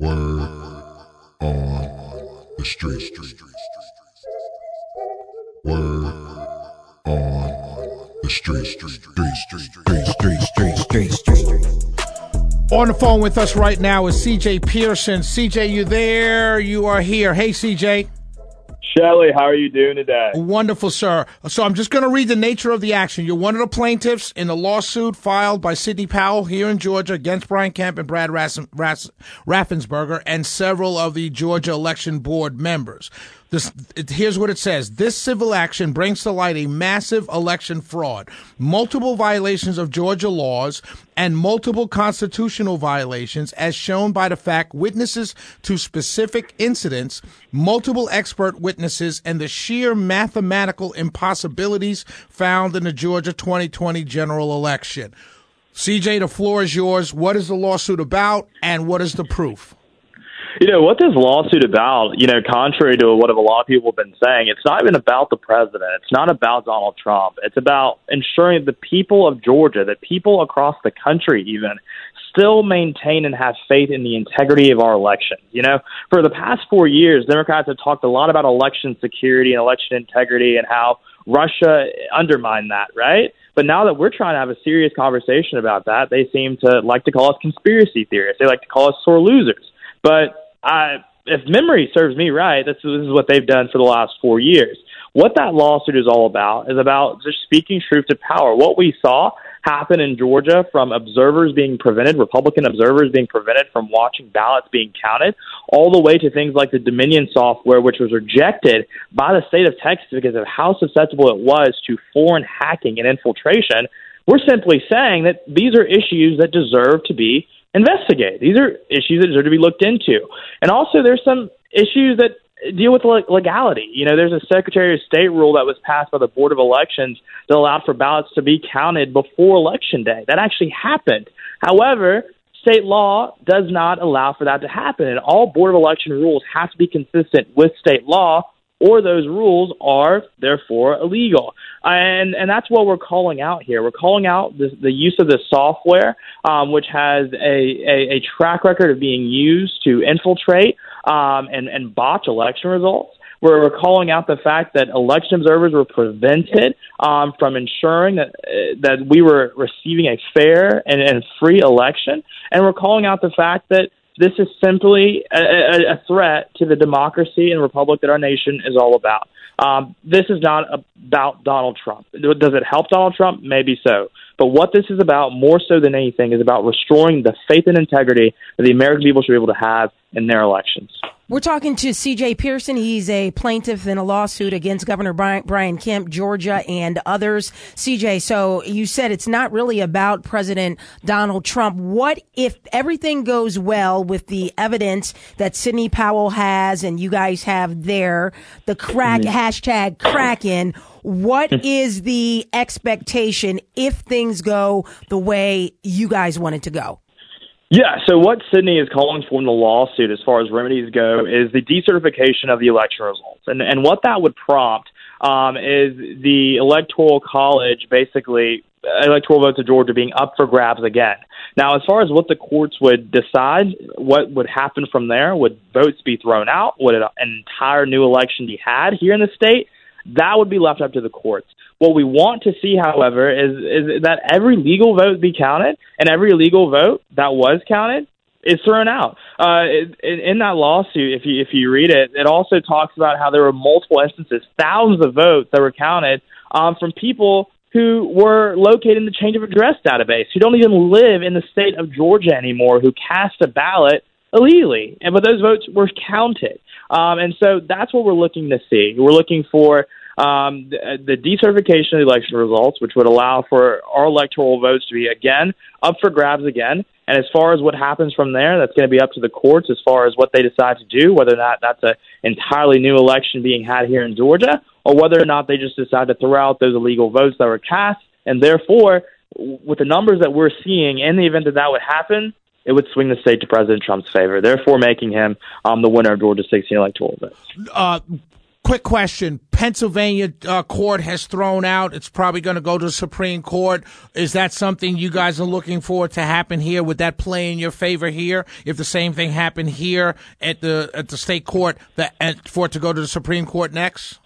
Word on the street. Word on the street. Street, street, street, street, street, street. On the phone with us right now is CJ Pearson. CJ, you there? You are here. Hey, CJ. Shelly, how are you doing today? Wonderful, sir. So I'm just going to read the nature of the action. You're one of the plaintiffs in the lawsuit filed by Sidney Powell here in Georgia against Brian Kemp and Brad Raffensperger and several of the Georgia Election Board members. This, it, here's what it says. This civil action brings to light a massive election fraud, multiple violations of Georgia laws, and multiple constitutional violations as shown by the fact witnesses to specific incidents, multiple expert witnesses, and the sheer mathematical impossibilities found in the Georgia 2020 general election. CJ, the floor is yours. What is the lawsuit about and what is the proof? You know, what this lawsuit about, you know, contrary to what a lot of people have been saying, it's not even about the president. It's not about Donald Trump. It's about ensuring the people of Georgia, that people across the country even, still maintain and have faith in the integrity of our elections. You know, for the past four years, Democrats have talked a lot about election security and election integrity and how Russia undermined that, right? But now that we're trying to have a serious conversation about that, they seem to like to call us conspiracy theorists. They like to call us sore losers. But I, if memory serves me right, this, this is what they've done for the last four years. What that lawsuit is all about is about just speaking truth to power. What we saw happen in Georgia from observers being prevented, Republican observers being prevented from watching ballots being counted, all the way to things like the Dominion software, which was rejected by the state of Texas because of how susceptible it was to foreign hacking and infiltration. We're simply saying that these are issues that deserve to be investigate. These are issues that deserve to be looked into. And also, there's some issues that deal with legality. You know, there's a Secretary of State rule that was passed by the Board of Elections that allowed for ballots to be counted before Election Day. That actually happened. However, state law does not allow for that to happen, and all Board of Election rules have to be consistent with state law or those rules are therefore illegal. And and that's what we're calling out here. We're calling out the, use of this software, um, which has a, a, a, track record of being used to infiltrate um, and, and botch election results. We're calling out the fact that election observers were prevented um, from ensuring that uh, that we were receiving a fair and, and free election, and we're calling out the fact that this is simply a, a, a threat to the democracy and republic that our nation is all about. Um, this is not about Donald Trump. Does it help Donald Trump? Maybe so. But what this is about, more so than anything, is about restoring the faith and integrity that the American people should be able to have in their elections. We're talking to CJ Pearson. He's a plaintiff in a lawsuit against Governor Brian, Brian Kemp, Georgia, and others. CJ, so you said it's not really about President Donald Trump. What if everything goes well with the evidence that Sidney Powell has and you guys have there, the crack, mm-hmm. hashtag Kraken? What is the expectation if things go the way you guys want it to go? Yeah, so what Sidney is calling for in the lawsuit, as far as remedies go, is the decertification of the election results. And, and what that would prompt um, is the Electoral College basically electoral votes of Georgia being up for grabs again. Now, as far as what the courts would decide, what would happen from there, would votes be thrown out? Would an entire new election be had here in the state? That would be left up to the courts. What we want to see, however, is, is that every legal vote be counted, and every legal vote that was counted is thrown out. Uh, in, in that lawsuit, if you if you read it, it also talks about how there were multiple instances, thousands of votes that were counted um, from people who were located in the change of address database, who don't even live in the state of Georgia anymore, who cast a ballot illegally, and but those votes were counted. Um, and so that's what we're looking to see. We're looking for um, the, the decertification of election results, which would allow for our electoral votes to be again up for grabs again. And as far as what happens from there, that's going to be up to the courts as far as what they decide to do, whether or not that's an entirely new election being had here in Georgia, or whether or not they just decide to throw out those illegal votes that were cast. And therefore, with the numbers that we're seeing, in the event that that would happen, it would swing the state to President Trump's favor, therefore making him um, the winner of Georgia's 16 electoral votes. Uh, quick question. Pennsylvania uh, court has thrown out. It's probably going to go to the Supreme Court. Is that something you guys are looking for to happen here? Would that play in your favor here? If the same thing happened here at the at the state court, that and for it to go to the Supreme Court next?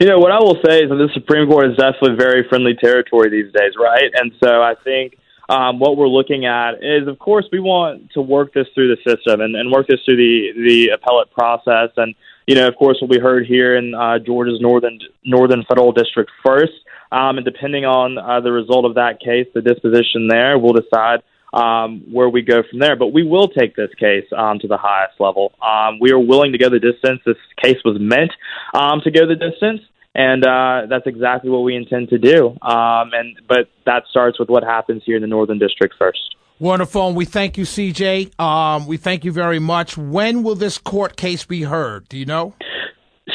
You know, what I will say is that the Supreme Court is definitely very friendly territory these days, right? And so I think um, what we're looking at is, of course, we want to work this through the system and, and work this through the the appellate process. And you know, of course, we'll be heard here in uh, Georgia's northern northern federal district first. Um, and depending on uh, the result of that case, the disposition there, we'll decide um, where we go from there. But we will take this case um, to the highest level. Um, we are willing to go the distance. This case was meant um, to go the distance, and uh, that's exactly what we intend to do. Um, and but that starts with what happens here in the Northern District first. Wonderful. And we thank you, CJ. Um, we thank you very much. When will this court case be heard? Do you know?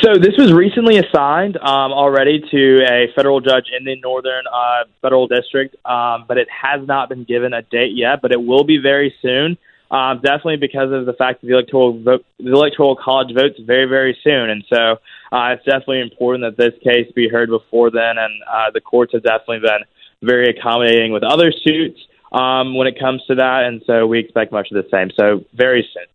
So this was recently assigned um, already to a federal judge in the Northern uh, Federal District, um, but it has not been given a date yet. But it will be very soon. Um, definitely because of the fact that the electoral vote, the electoral college votes very very soon, and so uh, it's definitely important that this case be heard before then. And uh, the courts have definitely been very accommodating with other suits um, when it comes to that, and so we expect much of the same. So very soon.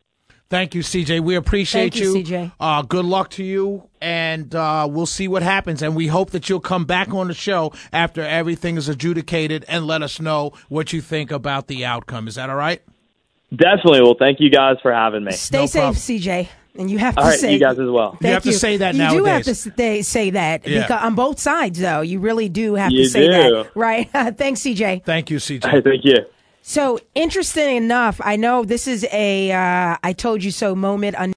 Thank you, CJ. We appreciate Thank you, CJ. Uh, good luck to you, and uh, we'll see what happens. And we hope that you'll come back on the show after everything is adjudicated and let us know what you think about the outcome. Is that all right? Definitely. Well, thank you guys for having me. Stay No safe, problem. CJ. And you have to All right, say you guys as well. Thank You have to say that you do have to stay, say that Yeah. because on both sides, though, you really do have You to say do. that, right? Thanks, CJ. Thank you, CJ. Hey, thank you. So interesting enough, I know this is a uh, I told you so moment.